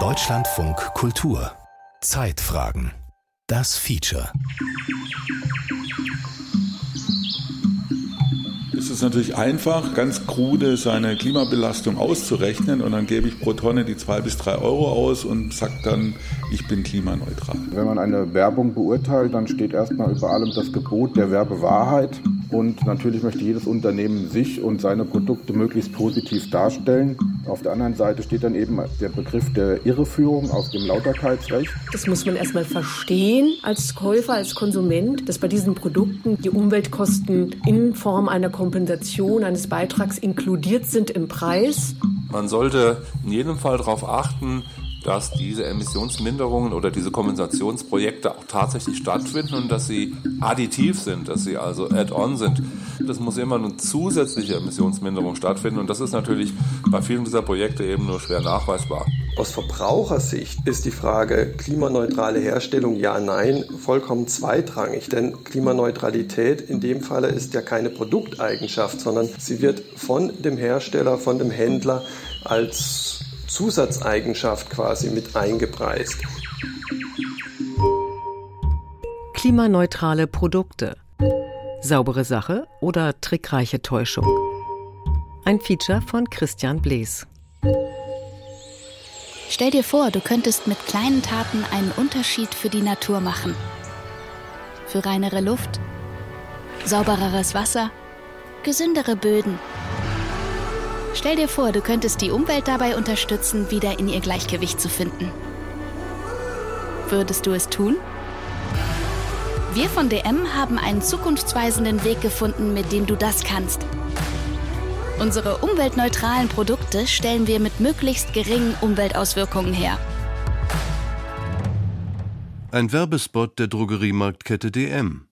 Deutschlandfunk Kultur Zeitfragen Das Feature Es ist natürlich einfach, ganz krude seine Klimabelastung auszurechnen und dann gebe ich pro Tonne die zwei bis drei Euro aus und sage dann, ich bin klimaneutral. Wenn man eine Werbung beurteilt, dann steht erstmal über allem das Gebot der Werbewahrheit. Und natürlich möchte jedes Unternehmen sich und seine Produkte möglichst positiv darstellen. Auf der anderen Seite steht dann eben der Begriff der Irreführung aus dem Lauterkeitsrecht. Das muss man erstmal verstehen als Käufer, als Konsument, dass bei diesen Produkten die Umweltkosten in Form einer Kompensation, eines Beitrags inkludiert sind im Preis. Man sollte in jedem Fall darauf achten, dass diese Emissionsminderungen oder diese Kompensationsprojekte auch tatsächlich stattfinden und dass sie additiv sind, dass sie also add-on sind. Das muss immer eine zusätzliche Emissionsminderung stattfinden und das ist natürlich bei vielen dieser Projekte eben nur schwer nachweisbar. Aus Verbrauchersicht ist die Frage klimaneutrale Herstellung ja, nein vollkommen zweitrangig, denn Klimaneutralität in dem Falle ist ja keine Produkteigenschaft, sondern sie wird von dem Hersteller, von dem Händler als Zusatzeigenschaft quasi mit eingepreist. Klimaneutrale Produkte. Saubere Sache oder trickreiche Täuschung? Ein Feature von Christian Blees. Stell dir vor, du könntest mit kleinen Taten einen Unterschied für die Natur machen. Für reinere Luft, saubereres Wasser, gesündere Böden Stell dir vor, du könntest die Umwelt dabei unterstützen, wieder in ihr Gleichgewicht zu finden. Würdest du es tun? Wir von DM haben einen zukunftsweisenden Weg gefunden, mit dem du das kannst. Unsere umweltneutralen Produkte stellen wir mit möglichst geringen Umweltauswirkungen her. Ein Werbespot der Drogeriemarktkette DM.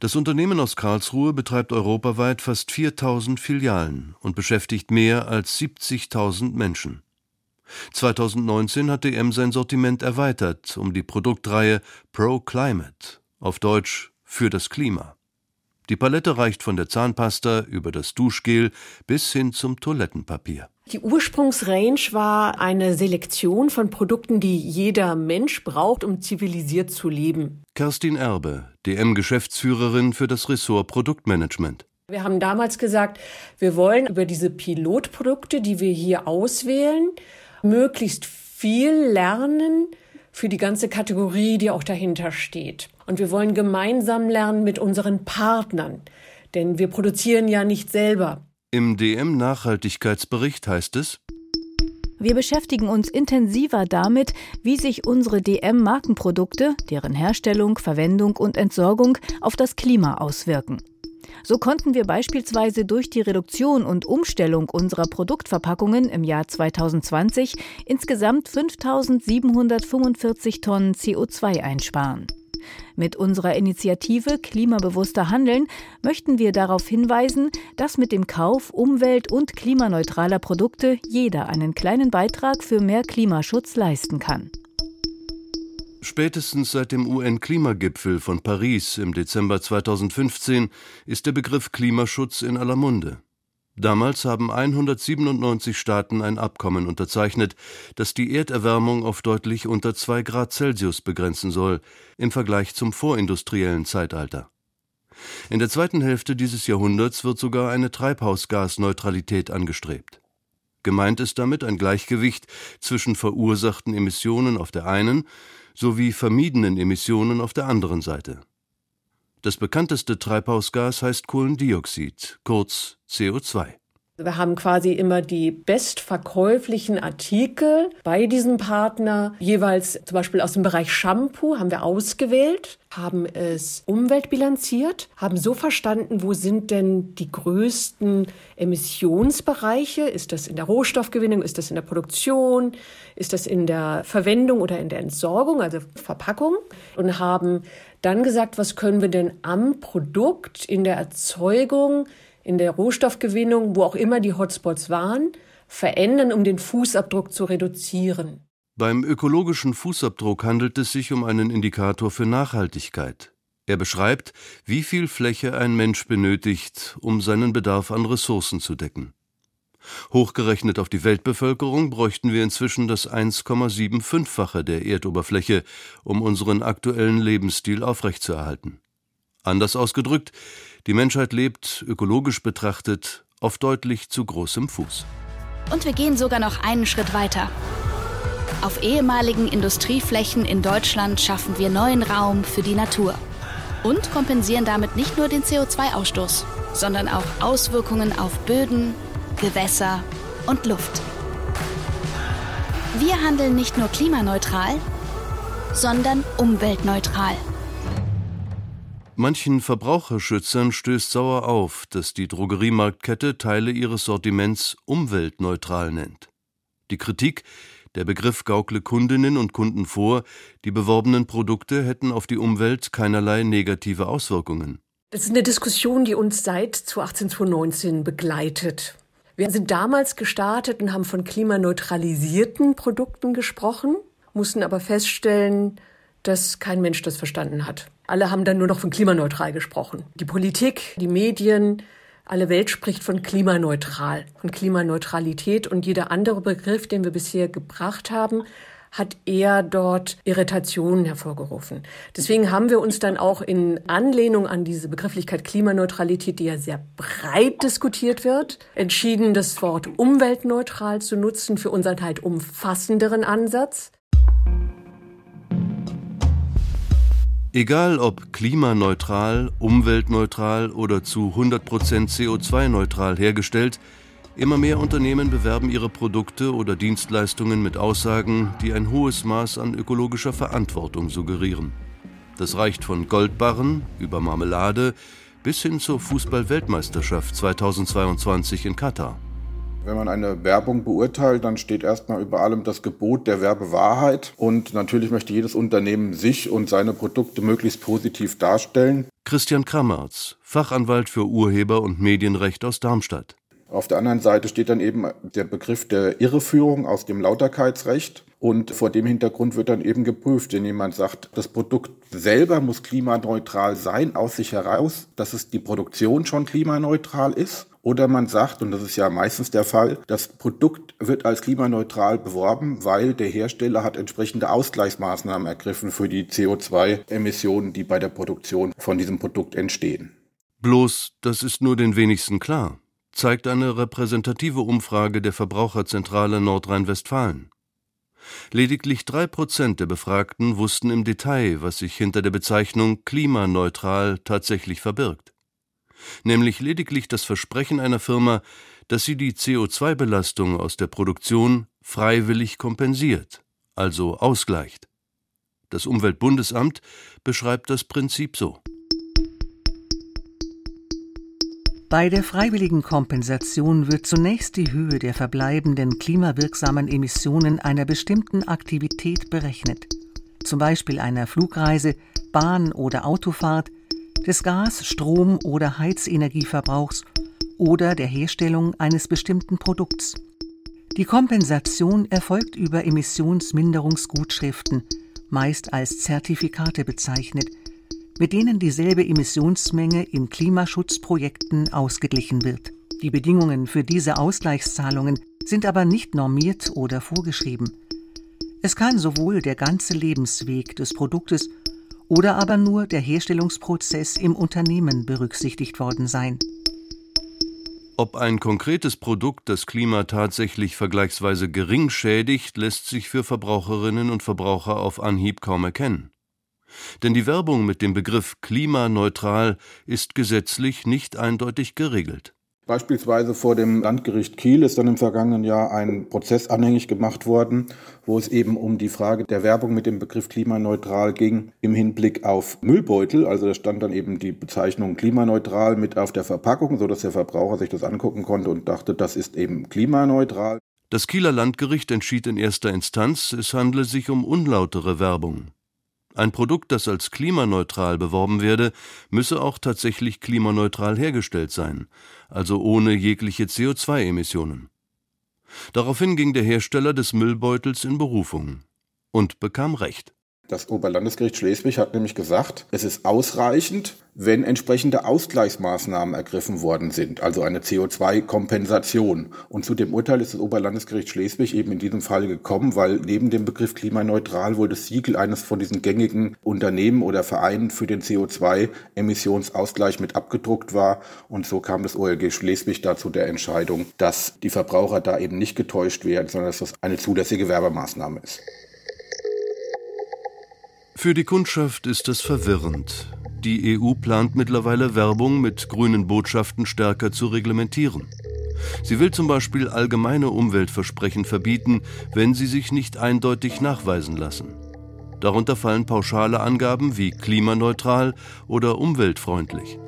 Das Unternehmen aus Karlsruhe betreibt europaweit fast 4000 Filialen und beschäftigt mehr als 70.000 Menschen. 2019 hat DM sein Sortiment erweitert um die Produktreihe Pro Climate, auf Deutsch für das Klima. Die Palette reicht von der Zahnpasta über das Duschgel bis hin zum Toilettenpapier. Die Ursprungsrange war eine Selektion von Produkten, die jeder Mensch braucht, um zivilisiert zu leben. Kerstin Erbe, DM-Geschäftsführerin für das Ressort Produktmanagement. Wir haben damals gesagt, wir wollen über diese Pilotprodukte, die wir hier auswählen, möglichst viel lernen für die ganze Kategorie, die auch dahinter steht. Und wir wollen gemeinsam lernen mit unseren Partnern, denn wir produzieren ja nicht selber. Im DM-Nachhaltigkeitsbericht heißt es, wir beschäftigen uns intensiver damit, wie sich unsere DM-Markenprodukte, deren Herstellung, Verwendung und Entsorgung auf das Klima auswirken. So konnten wir beispielsweise durch die Reduktion und Umstellung unserer Produktverpackungen im Jahr 2020 insgesamt 5745 Tonnen CO2 einsparen. Mit unserer Initiative Klimabewusster Handeln möchten wir darauf hinweisen, dass mit dem Kauf umwelt- und klimaneutraler Produkte jeder einen kleinen Beitrag für mehr Klimaschutz leisten kann. Spätestens seit dem UN-Klimagipfel von Paris im Dezember 2015 ist der Begriff Klimaschutz in aller Munde. Damals haben 197 Staaten ein Abkommen unterzeichnet, das die Erderwärmung auf deutlich unter 2 Grad Celsius begrenzen soll, im Vergleich zum vorindustriellen Zeitalter. In der zweiten Hälfte dieses Jahrhunderts wird sogar eine Treibhausgasneutralität angestrebt. Gemeint ist damit ein Gleichgewicht zwischen verursachten Emissionen auf der einen sowie vermiedenen Emissionen auf der anderen Seite. Das bekannteste Treibhausgas heißt Kohlendioxid, kurz CO2. Wir haben quasi immer die bestverkäuflichen Artikel bei diesem Partner, jeweils zum Beispiel aus dem Bereich Shampoo, haben wir ausgewählt, haben es umweltbilanziert, haben so verstanden, wo sind denn die größten Emissionsbereiche? Ist das in der Rohstoffgewinnung? Ist das in der Produktion? Ist das in der Verwendung oder in der Entsorgung, also Verpackung? Und haben dann gesagt, was können wir denn am Produkt in der Erzeugung, in der Rohstoffgewinnung, wo auch immer die Hotspots waren, verändern, um den Fußabdruck zu reduzieren. Beim ökologischen Fußabdruck handelt es sich um einen Indikator für Nachhaltigkeit. Er beschreibt, wie viel Fläche ein Mensch benötigt, um seinen Bedarf an Ressourcen zu decken. Hochgerechnet auf die Weltbevölkerung bräuchten wir inzwischen das 1,75-fache der Erdoberfläche, um unseren aktuellen Lebensstil aufrechtzuerhalten. Anders ausgedrückt, die Menschheit lebt, ökologisch betrachtet, auf deutlich zu großem Fuß. Und wir gehen sogar noch einen Schritt weiter. Auf ehemaligen Industrieflächen in Deutschland schaffen wir neuen Raum für die Natur und kompensieren damit nicht nur den CO2-Ausstoß, sondern auch Auswirkungen auf Böden, Gewässer und Luft. Wir handeln nicht nur klimaneutral, sondern umweltneutral. Manchen Verbraucherschützern stößt sauer auf, dass die Drogeriemarktkette Teile ihres Sortiments umweltneutral nennt. Die Kritik, der Begriff gaukle Kundinnen und Kunden vor, die beworbenen Produkte hätten auf die Umwelt keinerlei negative Auswirkungen. Das ist eine Diskussion, die uns seit 2018-2019 begleitet. Wir sind damals gestartet und haben von klimaneutralisierten Produkten gesprochen, mussten aber feststellen, dass kein Mensch das verstanden hat. Alle haben dann nur noch von klimaneutral gesprochen. Die Politik, die Medien, alle Welt spricht von klimaneutral, von Klimaneutralität und jeder andere Begriff, den wir bisher gebracht haben, hat eher dort Irritationen hervorgerufen. Deswegen haben wir uns dann auch in Anlehnung an diese Begrifflichkeit Klimaneutralität, die ja sehr breit diskutiert wird, entschieden, das Wort umweltneutral zu nutzen für unseren halt umfassenderen Ansatz. Egal ob klimaneutral, umweltneutral oder zu 100% CO2-neutral hergestellt, immer mehr Unternehmen bewerben ihre Produkte oder Dienstleistungen mit Aussagen, die ein hohes Maß an ökologischer Verantwortung suggerieren. Das reicht von Goldbarren über Marmelade bis hin zur Fußball-Weltmeisterschaft 2022 in Katar. Wenn man eine Werbung beurteilt, dann steht erstmal über allem das Gebot der Werbewahrheit. Und natürlich möchte jedes Unternehmen sich und seine Produkte möglichst positiv darstellen. Christian Krammerz, Fachanwalt für Urheber- und Medienrecht aus Darmstadt. Auf der anderen Seite steht dann eben der Begriff der Irreführung aus dem Lauterkeitsrecht. Und vor dem Hintergrund wird dann eben geprüft, wenn jemand sagt, das Produkt selber muss klimaneutral sein, aus sich heraus, dass es die Produktion schon klimaneutral ist. Oder man sagt, und das ist ja meistens der Fall, das Produkt wird als klimaneutral beworben, weil der Hersteller hat entsprechende Ausgleichsmaßnahmen ergriffen für die CO2-Emissionen, die bei der Produktion von diesem Produkt entstehen. Bloß, das ist nur den wenigsten klar, zeigt eine repräsentative Umfrage der Verbraucherzentrale Nordrhein-Westfalen. Lediglich drei Prozent der Befragten wussten im Detail, was sich hinter der Bezeichnung klimaneutral tatsächlich verbirgt nämlich lediglich das Versprechen einer Firma, dass sie die CO2-Belastung aus der Produktion freiwillig kompensiert, also ausgleicht. Das Umweltbundesamt beschreibt das Prinzip so. Bei der freiwilligen Kompensation wird zunächst die Höhe der verbleibenden klimawirksamen Emissionen einer bestimmten Aktivität berechnet, zum Beispiel einer Flugreise, Bahn- oder Autofahrt, des Gas-, Strom- oder Heizenergieverbrauchs oder der Herstellung eines bestimmten Produkts. Die Kompensation erfolgt über Emissionsminderungsgutschriften, meist als Zertifikate bezeichnet, mit denen dieselbe Emissionsmenge in Klimaschutzprojekten ausgeglichen wird. Die Bedingungen für diese Ausgleichszahlungen sind aber nicht normiert oder vorgeschrieben. Es kann sowohl der ganze Lebensweg des Produktes oder aber nur der Herstellungsprozess im Unternehmen berücksichtigt worden sein. Ob ein konkretes Produkt das Klima tatsächlich vergleichsweise gering schädigt, lässt sich für Verbraucherinnen und Verbraucher auf Anhieb kaum erkennen. Denn die Werbung mit dem Begriff klimaneutral ist gesetzlich nicht eindeutig geregelt. Beispielsweise vor dem Landgericht Kiel ist dann im vergangenen Jahr ein Prozess anhängig gemacht worden, wo es eben um die Frage der Werbung mit dem Begriff klimaneutral ging im Hinblick auf Müllbeutel. Also da stand dann eben die Bezeichnung klimaneutral mit auf der Verpackung, sodass der Verbraucher sich das angucken konnte und dachte, das ist eben klimaneutral. Das Kieler Landgericht entschied in erster Instanz, es handle sich um unlautere Werbung. Ein Produkt, das als klimaneutral beworben werde, müsse auch tatsächlich klimaneutral hergestellt sein, also ohne jegliche CO2-Emissionen. Daraufhin ging der Hersteller des Müllbeutels in Berufung und bekam Recht. Das Oberlandesgericht Schleswig hat nämlich gesagt, es ist ausreichend, wenn entsprechende Ausgleichsmaßnahmen ergriffen worden sind, also eine CO2-Kompensation. Und zu dem Urteil ist das Oberlandesgericht Schleswig eben in diesem Fall gekommen, weil neben dem Begriff klimaneutral wohl das Siegel eines von diesen gängigen Unternehmen oder Vereinen für den CO2-Emissionsausgleich mit abgedruckt war. Und so kam das OLG Schleswig dazu der Entscheidung, dass die Verbraucher da eben nicht getäuscht werden, sondern dass das eine zulässige Werbemaßnahme ist. Für die Kundschaft ist es verwirrend. Die EU plant mittlerweile Werbung mit grünen Botschaften stärker zu reglementieren. Sie will zum Beispiel allgemeine Umweltversprechen verbieten, wenn sie sich nicht eindeutig nachweisen lassen. Darunter fallen pauschale Angaben wie klimaneutral oder umweltfreundlich.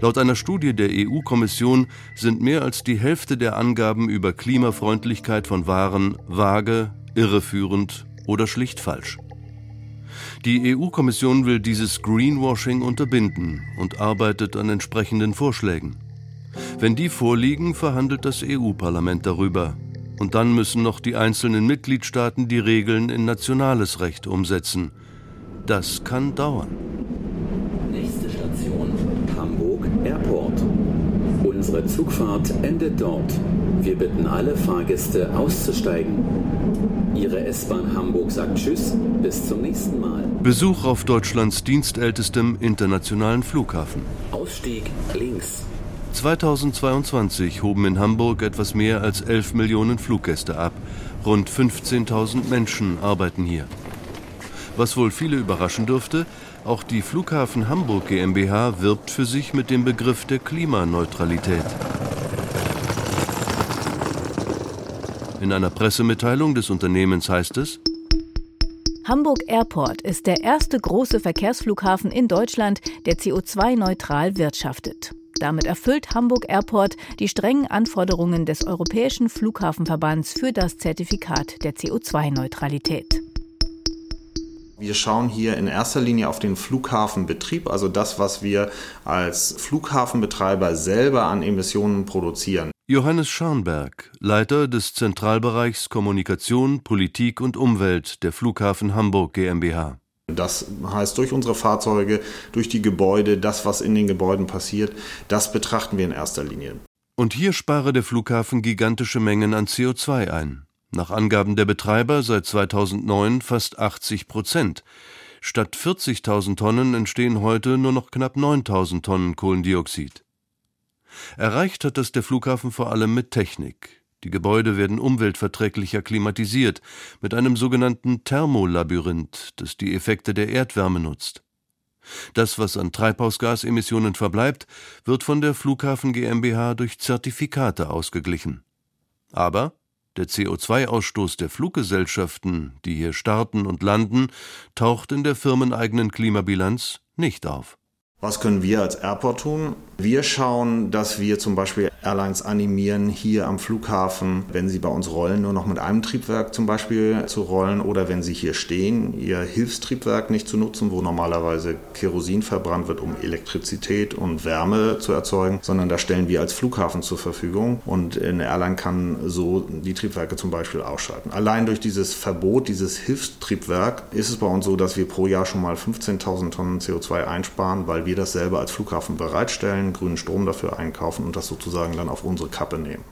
Laut einer Studie der EU-Kommission sind mehr als die Hälfte der Angaben über Klimafreundlichkeit von Waren vage, irreführend oder schlicht falsch. Die EU-Kommission will dieses Greenwashing unterbinden und arbeitet an entsprechenden Vorschlägen. Wenn die vorliegen, verhandelt das EU-Parlament darüber. Und dann müssen noch die einzelnen Mitgliedstaaten die Regeln in nationales Recht umsetzen. Das kann dauern. Nächste Station Hamburg Airport. Unsere Zugfahrt endet dort. Wir bitten alle Fahrgäste auszusteigen. Ihre S-Bahn Hamburg sagt Tschüss, bis zum nächsten Mal. Besuch auf Deutschlands dienstältestem internationalen Flughafen. Ausstieg links. 2022 hoben in Hamburg etwas mehr als 11 Millionen Fluggäste ab. Rund 15.000 Menschen arbeiten hier. Was wohl viele überraschen dürfte, auch die Flughafen Hamburg GmbH wirbt für sich mit dem Begriff der Klimaneutralität. In einer Pressemitteilung des Unternehmens heißt es, Hamburg Airport ist der erste große Verkehrsflughafen in Deutschland, der CO2-neutral wirtschaftet. Damit erfüllt Hamburg Airport die strengen Anforderungen des Europäischen Flughafenverbands für das Zertifikat der CO2-Neutralität. Wir schauen hier in erster Linie auf den Flughafenbetrieb, also das, was wir als Flughafenbetreiber selber an Emissionen produzieren. Johannes Scharnberg, Leiter des Zentralbereichs Kommunikation, Politik und Umwelt der Flughafen Hamburg GmbH. Das heißt, durch unsere Fahrzeuge, durch die Gebäude, das, was in den Gebäuden passiert, das betrachten wir in erster Linie. Und hier spare der Flughafen gigantische Mengen an CO2 ein. Nach Angaben der Betreiber seit 2009 fast 80 Prozent. Statt 40.000 Tonnen entstehen heute nur noch knapp 9.000 Tonnen Kohlendioxid. Erreicht hat das der Flughafen vor allem mit Technik. Die Gebäude werden umweltverträglicher klimatisiert, mit einem sogenannten Thermolabyrinth, das die Effekte der Erdwärme nutzt. Das, was an Treibhausgasemissionen verbleibt, wird von der Flughafen GmbH durch Zertifikate ausgeglichen. Aber der CO2-Ausstoß der Fluggesellschaften, die hier starten und landen, taucht in der firmeneigenen Klimabilanz nicht auf. Was können wir als Airport tun? Wir schauen, dass wir zum Beispiel Airlines animieren, hier am Flughafen, wenn sie bei uns rollen, nur noch mit einem Triebwerk zum Beispiel zu rollen oder wenn sie hier stehen, ihr Hilfstriebwerk nicht zu nutzen, wo normalerweise Kerosin verbrannt wird, um Elektrizität und Wärme zu erzeugen, sondern da stellen wir als Flughafen zur Verfügung und eine Airline kann so die Triebwerke zum Beispiel ausschalten. Allein durch dieses Verbot, dieses Hilfstriebwerk, ist es bei uns so, dass wir pro Jahr schon mal 15.000 Tonnen CO2 einsparen, weil wir das selber als Flughafen bereitstellen grünen Strom dafür einkaufen und das sozusagen dann auf unsere Kappe nehmen.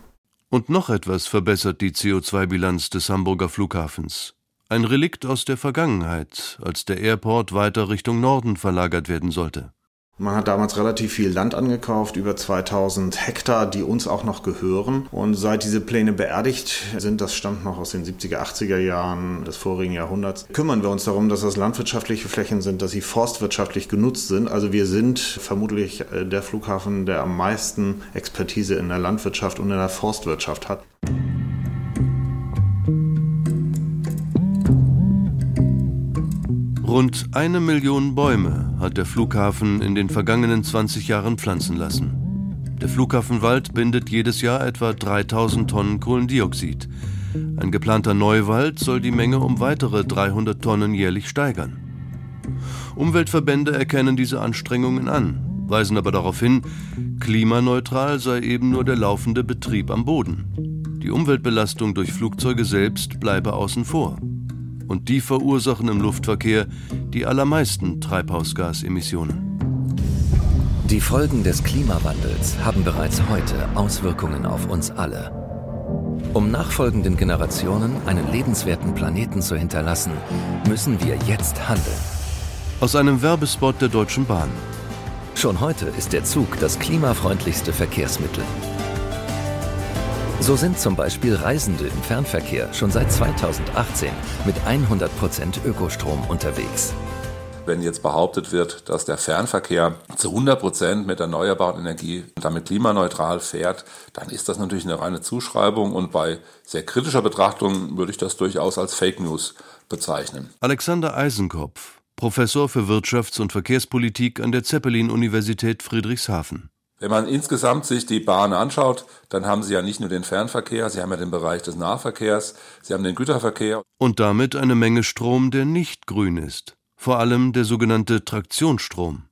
Und noch etwas verbessert die CO2-Bilanz des Hamburger Flughafens. Ein Relikt aus der Vergangenheit, als der Airport weiter Richtung Norden verlagert werden sollte. Man hat damals relativ viel Land angekauft, über 2000 Hektar, die uns auch noch gehören. Und seit diese Pläne beerdigt sind, das stammt noch aus den 70er, 80er Jahren des vorigen Jahrhunderts, kümmern wir uns darum, dass das landwirtschaftliche Flächen sind, dass sie forstwirtschaftlich genutzt sind. Also wir sind vermutlich äh, der Flughafen, der am meisten Expertise in der Landwirtschaft und in der Forstwirtschaft hat. Rund eine Million Bäume hat der Flughafen in den vergangenen 20 Jahren pflanzen lassen. Der Flughafenwald bindet jedes Jahr etwa 3000 Tonnen Kohlendioxid. Ein geplanter Neuwald soll die Menge um weitere 300 Tonnen jährlich steigern. Umweltverbände erkennen diese Anstrengungen an, weisen aber darauf hin, klimaneutral sei eben nur der laufende Betrieb am Boden. Die Umweltbelastung durch Flugzeuge selbst bleibe außen vor. Und die verursachen im Luftverkehr die allermeisten Treibhausgasemissionen. Die Folgen des Klimawandels haben bereits heute Auswirkungen auf uns alle. Um nachfolgenden Generationen einen lebenswerten Planeten zu hinterlassen, müssen wir jetzt handeln. Aus einem Werbespot der Deutschen Bahn. Schon heute ist der Zug das klimafreundlichste Verkehrsmittel. So sind zum Beispiel Reisende im Fernverkehr schon seit 2018 mit 100% Ökostrom unterwegs. Wenn jetzt behauptet wird, dass der Fernverkehr zu 100 Prozent mit erneuerbaren Energie damit klimaneutral fährt, dann ist das natürlich eine reine Zuschreibung und bei sehr kritischer Betrachtung würde ich das durchaus als Fake News bezeichnen. Alexander Eisenkopf, Professor für Wirtschafts- und Verkehrspolitik an der Zeppelin-Universität Friedrichshafen. Wenn man insgesamt sich die Bahn anschaut, dann haben Sie ja nicht nur den Fernverkehr, Sie haben ja den Bereich des Nahverkehrs, Sie haben den Güterverkehr. Und damit eine Menge Strom, der nicht grün ist vor allem der sogenannte Traktionsstrom.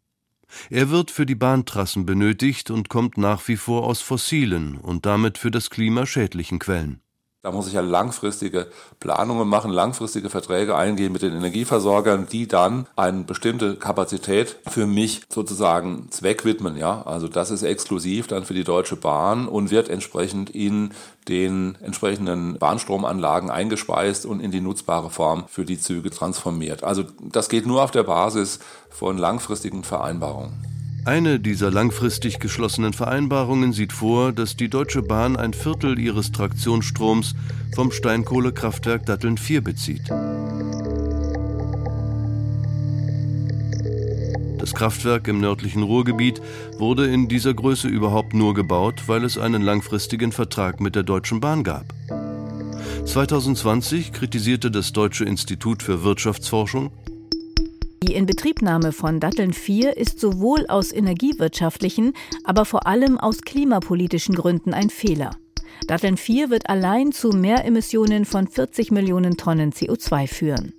Er wird für die Bahntrassen benötigt und kommt nach wie vor aus fossilen und damit für das Klima schädlichen Quellen. Da muss ich ja langfristige Planungen machen, langfristige Verträge eingehen mit den Energieversorgern, die dann eine bestimmte Kapazität für mich sozusagen zweckwidmen. Ja, also das ist exklusiv dann für die Deutsche Bahn und wird entsprechend in den entsprechenden Bahnstromanlagen eingespeist und in die nutzbare Form für die Züge transformiert. Also das geht nur auf der Basis von langfristigen Vereinbarungen. Eine dieser langfristig geschlossenen Vereinbarungen sieht vor, dass die Deutsche Bahn ein Viertel ihres Traktionsstroms vom Steinkohlekraftwerk Datteln 4 bezieht. Das Kraftwerk im nördlichen Ruhrgebiet wurde in dieser Größe überhaupt nur gebaut, weil es einen langfristigen Vertrag mit der Deutschen Bahn gab. 2020 kritisierte das Deutsche Institut für Wirtschaftsforschung die Inbetriebnahme von Datteln 4 ist sowohl aus energiewirtschaftlichen, aber vor allem aus klimapolitischen Gründen ein Fehler. Datteln 4 wird allein zu Mehremissionen von 40 Millionen Tonnen CO2 führen.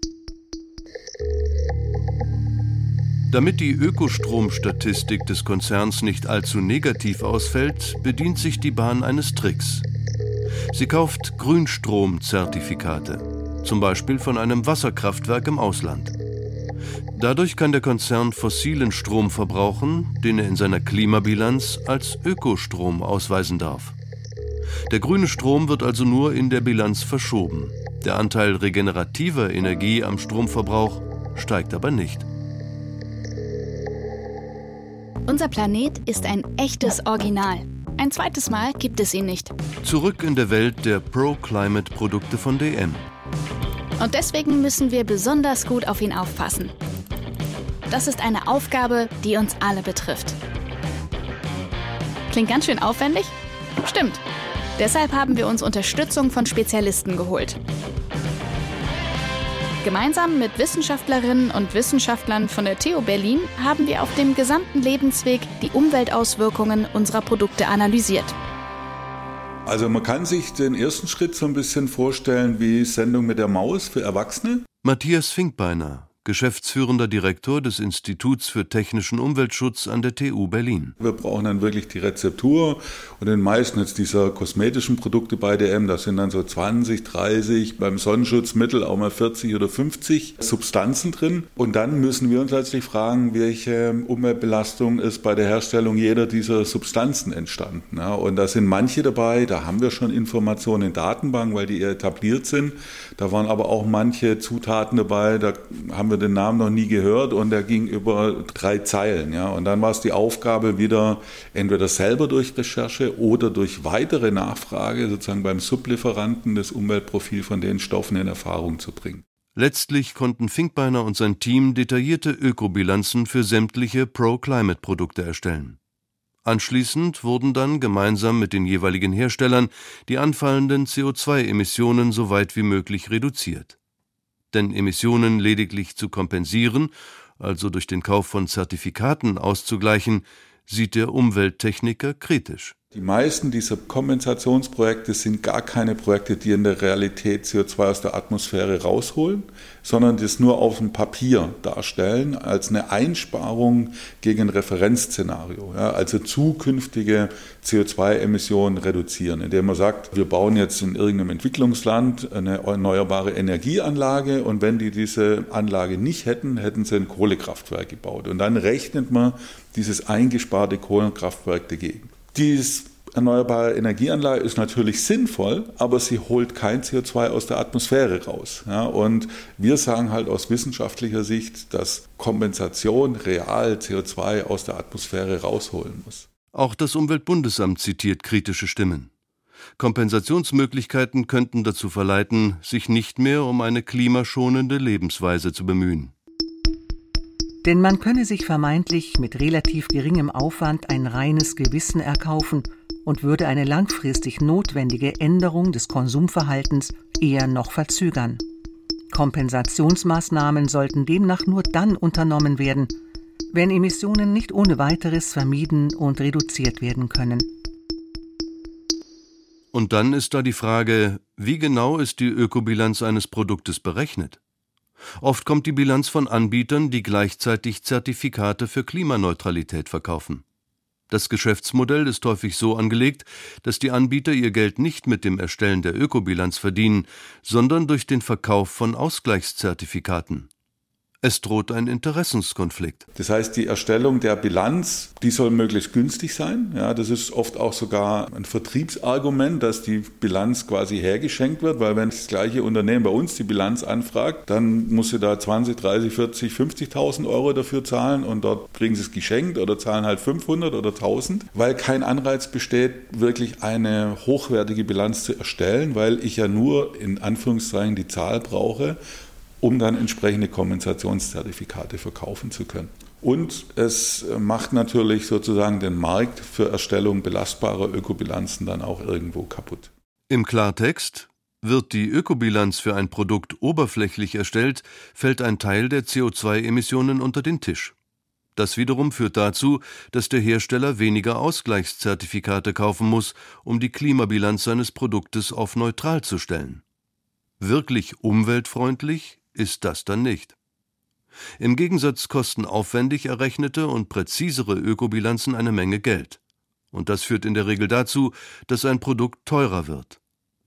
Damit die Ökostromstatistik des Konzerns nicht allzu negativ ausfällt, bedient sich die Bahn eines Tricks. Sie kauft Grünstromzertifikate, zum Beispiel von einem Wasserkraftwerk im Ausland. Dadurch kann der Konzern fossilen Strom verbrauchen, den er in seiner Klimabilanz als Ökostrom ausweisen darf. Der grüne Strom wird also nur in der Bilanz verschoben. Der Anteil regenerativer Energie am Stromverbrauch steigt aber nicht. Unser Planet ist ein echtes Original. Ein zweites Mal gibt es ihn nicht. Zurück in der Welt der Pro-Climate-Produkte von DM. Und deswegen müssen wir besonders gut auf ihn aufpassen. Das ist eine Aufgabe, die uns alle betrifft. Klingt ganz schön aufwendig? Stimmt. Deshalb haben wir uns Unterstützung von Spezialisten geholt. Gemeinsam mit Wissenschaftlerinnen und Wissenschaftlern von der TU Berlin haben wir auf dem gesamten Lebensweg die Umweltauswirkungen unserer Produkte analysiert. Also man kann sich den ersten Schritt so ein bisschen vorstellen wie Sendung mit der Maus für Erwachsene. Matthias Finkbeiner, Geschäftsführender Direktor des Instituts für technischen Umweltschutz an der TU Berlin. Wir brauchen dann wirklich die Rezeptur und den meisten jetzt dieser kosmetischen Produkte bei DM, das sind dann so 20, 30, beim Sonnenschutzmittel auch mal 40 oder 50 Substanzen drin. Und dann müssen wir uns letztlich fragen, welche Umweltbelastung ist bei der Herstellung jeder dieser Substanzen entstanden. Und da sind manche dabei, da haben wir schon Informationen in Datenbank, weil die etabliert sind. Da waren aber auch manche Zutaten dabei, da haben wir wir den Namen noch nie gehört und der ging über drei Zeilen. Ja. Und dann war es die Aufgabe, wieder entweder selber durch Recherche oder durch weitere Nachfrage sozusagen beim Sublieferanten das Umweltprofil von den Stoffen in Erfahrung zu bringen. Letztlich konnten Finkbeiner und sein Team detaillierte Ökobilanzen für sämtliche Pro-Climate-Produkte erstellen. Anschließend wurden dann gemeinsam mit den jeweiligen Herstellern die anfallenden CO2-Emissionen so weit wie möglich reduziert denn Emissionen lediglich zu kompensieren, also durch den Kauf von Zertifikaten auszugleichen, sieht der Umwelttechniker kritisch. Die meisten dieser Kompensationsprojekte sind gar keine Projekte, die in der Realität CO2 aus der Atmosphäre rausholen, sondern das nur auf dem Papier darstellen als eine Einsparung gegen Referenzszenario. Ja, also zukünftige CO2-Emissionen reduzieren, indem man sagt, wir bauen jetzt in irgendeinem Entwicklungsland eine erneuerbare Energieanlage und wenn die diese Anlage nicht hätten, hätten sie ein Kohlekraftwerk gebaut. Und dann rechnet man dieses eingesparte Kohlekraftwerk dagegen. Dies erneuerbare Energieanlage ist natürlich sinnvoll, aber sie holt kein CO2 aus der Atmosphäre raus. Ja, und wir sagen halt aus wissenschaftlicher Sicht, dass Kompensation real CO2 aus der Atmosphäre rausholen muss. Auch das Umweltbundesamt zitiert kritische Stimmen. Kompensationsmöglichkeiten könnten dazu verleiten, sich nicht mehr um eine klimaschonende Lebensweise zu bemühen. Denn man könne sich vermeintlich mit relativ geringem Aufwand ein reines Gewissen erkaufen und würde eine langfristig notwendige Änderung des Konsumverhaltens eher noch verzögern. Kompensationsmaßnahmen sollten demnach nur dann unternommen werden, wenn Emissionen nicht ohne weiteres vermieden und reduziert werden können. Und dann ist da die Frage, wie genau ist die Ökobilanz eines Produktes berechnet? Oft kommt die Bilanz von Anbietern, die gleichzeitig Zertifikate für Klimaneutralität verkaufen. Das Geschäftsmodell ist häufig so angelegt, dass die Anbieter ihr Geld nicht mit dem Erstellen der Ökobilanz verdienen, sondern durch den Verkauf von Ausgleichszertifikaten. Es droht ein Interessenskonflikt. Das heißt, die Erstellung der Bilanz, die soll möglichst günstig sein. Ja, das ist oft auch sogar ein Vertriebsargument, dass die Bilanz quasi hergeschenkt wird, weil wenn das gleiche Unternehmen bei uns die Bilanz anfragt, dann muss sie da 20, 30, 40, 50.000 Euro dafür zahlen und dort kriegen sie es geschenkt oder zahlen halt 500 oder 1000, weil kein Anreiz besteht, wirklich eine hochwertige Bilanz zu erstellen, weil ich ja nur in Anführungszeichen die Zahl brauche um dann entsprechende Kompensationszertifikate verkaufen zu können. Und es macht natürlich sozusagen den Markt für Erstellung belastbarer Ökobilanzen dann auch irgendwo kaputt. Im Klartext, wird die Ökobilanz für ein Produkt oberflächlich erstellt, fällt ein Teil der CO2-Emissionen unter den Tisch. Das wiederum führt dazu, dass der Hersteller weniger Ausgleichszertifikate kaufen muss, um die Klimabilanz seines Produktes auf neutral zu stellen. Wirklich umweltfreundlich ist das dann nicht. Im Gegensatz kosten aufwendig errechnete und präzisere Ökobilanzen eine Menge Geld. Und das führt in der Regel dazu, dass ein Produkt teurer wird.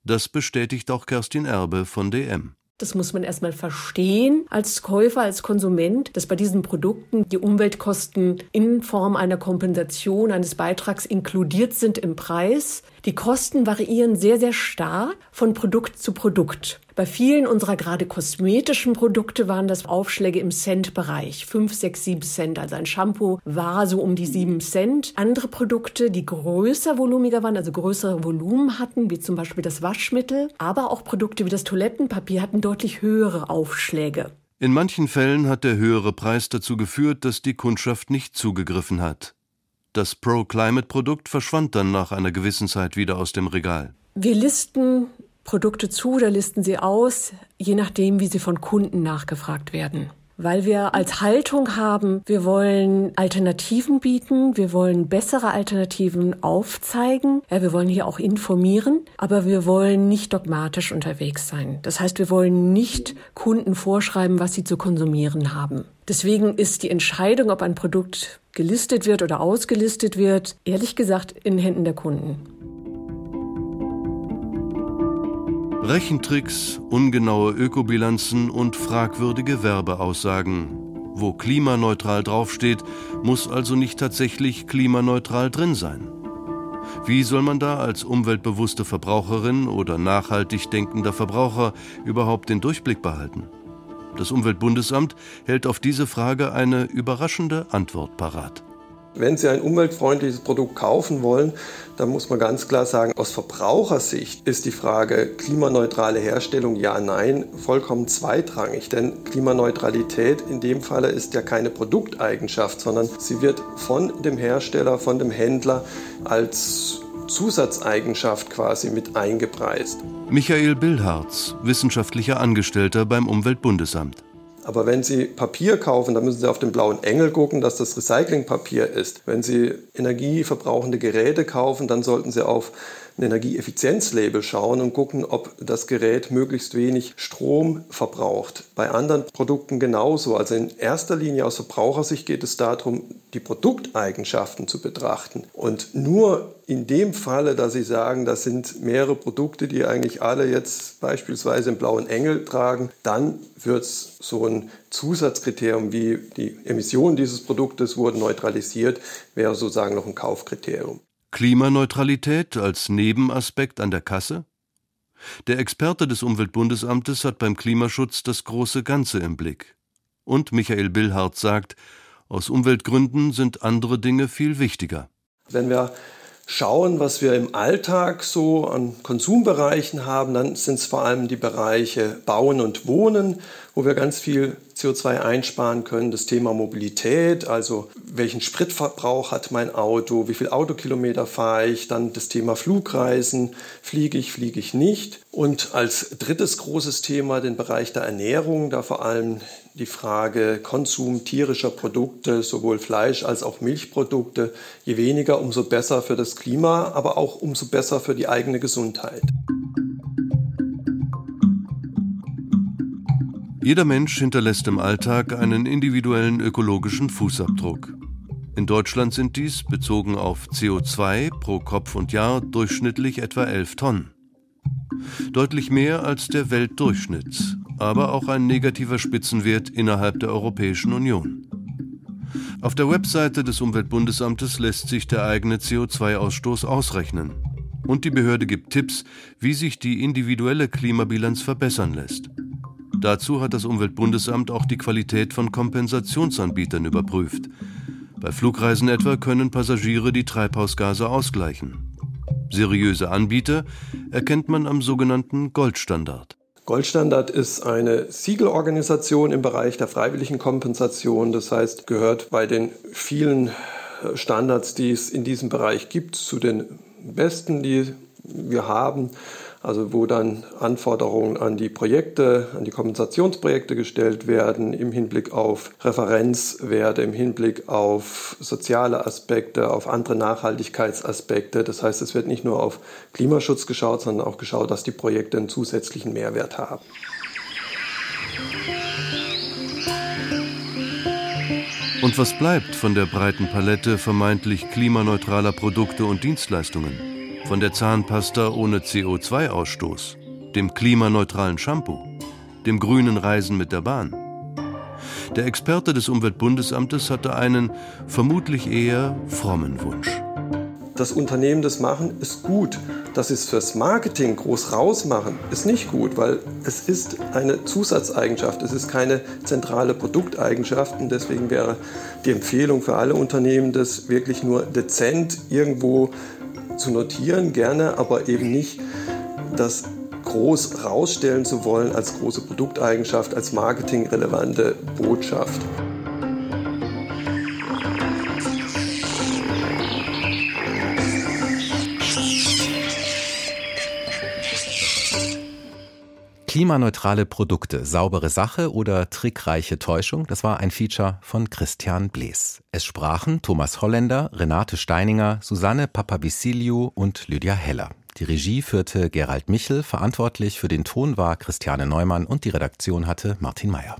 Das bestätigt auch Kerstin Erbe von DM. Das muss man erstmal verstehen als Käufer, als Konsument, dass bei diesen Produkten die Umweltkosten in Form einer Kompensation, eines Beitrags inkludiert sind im Preis. Die Kosten variieren sehr, sehr stark von Produkt zu Produkt. Bei vielen unserer gerade kosmetischen Produkte waren das Aufschläge im Cent-Bereich. 5, 6, 7 Cent. Also ein Shampoo war so um die 7 Cent. Andere Produkte, die größer volumiger waren, also größere Volumen hatten, wie zum Beispiel das Waschmittel, aber auch Produkte wie das Toilettenpapier hatten deutlich höhere Aufschläge. In manchen Fällen hat der höhere Preis dazu geführt, dass die Kundschaft nicht zugegriffen hat. Das Pro-Climate-Produkt verschwand dann nach einer gewissen Zeit wieder aus dem Regal. Wir listen Produkte zu oder listen sie aus, je nachdem, wie sie von Kunden nachgefragt werden. Weil wir als Haltung haben, wir wollen Alternativen bieten, wir wollen bessere Alternativen aufzeigen, ja, wir wollen hier auch informieren, aber wir wollen nicht dogmatisch unterwegs sein. Das heißt, wir wollen nicht Kunden vorschreiben, was sie zu konsumieren haben. Deswegen ist die Entscheidung, ob ein Produkt gelistet wird oder ausgelistet wird, ehrlich gesagt in Händen der Kunden. Rechentricks, ungenaue Ökobilanzen und fragwürdige Werbeaussagen. Wo klimaneutral draufsteht, muss also nicht tatsächlich klimaneutral drin sein. Wie soll man da als umweltbewusste Verbraucherin oder nachhaltig denkender Verbraucher überhaupt den Durchblick behalten? Das Umweltbundesamt hält auf diese Frage eine überraschende Antwort parat. Wenn Sie ein umweltfreundliches Produkt kaufen wollen, dann muss man ganz klar sagen, aus Verbrauchersicht ist die Frage klimaneutrale Herstellung ja, nein vollkommen zweitrangig. Denn Klimaneutralität in dem Falle ist ja keine Produkteigenschaft, sondern sie wird von dem Hersteller, von dem Händler als Zusatzeigenschaft quasi mit eingepreist. Michael Billharz, wissenschaftlicher Angestellter beim Umweltbundesamt. Aber wenn Sie Papier kaufen, dann müssen Sie auf den blauen Engel gucken, dass das Recyclingpapier ist. Wenn Sie energieverbrauchende Geräte kaufen, dann sollten Sie auf ein Energieeffizienzlabel schauen und gucken, ob das Gerät möglichst wenig Strom verbraucht. Bei anderen Produkten genauso. Also in erster Linie aus Verbrauchersicht geht es darum, die Produkteigenschaften zu betrachten. Und nur in dem Falle, dass Sie sagen, das sind mehrere Produkte, die eigentlich alle jetzt beispielsweise einen blauen Engel tragen, dann wird es so ein Zusatzkriterium wie die Emissionen dieses Produktes wurden neutralisiert, wäre sozusagen noch ein Kaufkriterium. Klimaneutralität als Nebenaspekt an der Kasse? Der Experte des Umweltbundesamtes hat beim Klimaschutz das große Ganze im Blick. Und Michael Billhardt sagt, aus Umweltgründen sind andere Dinge viel wichtiger. Wenn wir schauen, was wir im Alltag so an Konsumbereichen haben, dann sind es vor allem die Bereiche Bauen und Wohnen, wo wir ganz viel CO2 einsparen können. Das Thema Mobilität, also welchen Spritverbrauch hat mein Auto, wie viel Autokilometer fahre ich, dann das Thema Flugreisen, fliege ich, fliege ich nicht. Und als drittes großes Thema den Bereich der Ernährung, da vor allem die Frage Konsum tierischer Produkte, sowohl Fleisch als auch Milchprodukte. Je weniger, umso besser für das Klima, aber auch umso besser für die eigene Gesundheit. Jeder Mensch hinterlässt im Alltag einen individuellen ökologischen Fußabdruck. In Deutschland sind dies, bezogen auf CO2 pro Kopf und Jahr, durchschnittlich etwa 11 Tonnen. Deutlich mehr als der Weltdurchschnitt, aber auch ein negativer Spitzenwert innerhalb der Europäischen Union. Auf der Webseite des Umweltbundesamtes lässt sich der eigene CO2-Ausstoß ausrechnen. Und die Behörde gibt Tipps, wie sich die individuelle Klimabilanz verbessern lässt. Dazu hat das Umweltbundesamt auch die Qualität von Kompensationsanbietern überprüft. Bei Flugreisen etwa können Passagiere die Treibhausgase ausgleichen. Seriöse Anbieter erkennt man am sogenannten Goldstandard. Goldstandard ist eine Siegelorganisation im Bereich der freiwilligen Kompensation. Das heißt, gehört bei den vielen Standards, die es in diesem Bereich gibt, zu den besten, die wir haben also wo dann Anforderungen an die Projekte, an die Kompensationsprojekte gestellt werden im Hinblick auf Referenzwerte, im Hinblick auf soziale Aspekte, auf andere Nachhaltigkeitsaspekte. Das heißt, es wird nicht nur auf Klimaschutz geschaut, sondern auch geschaut, dass die Projekte einen zusätzlichen Mehrwert haben. Und was bleibt von der breiten Palette vermeintlich klimaneutraler Produkte und Dienstleistungen? Von der Zahnpasta ohne CO2-Ausstoß, dem klimaneutralen Shampoo, dem grünen Reisen mit der Bahn. Der Experte des Umweltbundesamtes hatte einen vermutlich eher frommen Wunsch. Das Unternehmen das machen, ist gut. Dass sie es fürs Marketing groß rausmachen, ist nicht gut, weil es ist eine Zusatzeigenschaft, es ist keine zentrale Produkteigenschaft und deswegen wäre die Empfehlung für alle Unternehmen, das wirklich nur dezent irgendwo zu notieren, gerne, aber eben nicht das groß rausstellen zu wollen als große Produkteigenschaft, als marketingrelevante Botschaft. Klimaneutrale Produkte, saubere Sache oder trickreiche Täuschung, das war ein Feature von Christian Blees. Es sprachen Thomas Holländer, Renate Steininger, Susanne Papavisiliou und Lydia Heller. Die Regie führte Gerald Michel, verantwortlich für den Ton war Christiane Neumann und die Redaktion hatte Martin Meyer.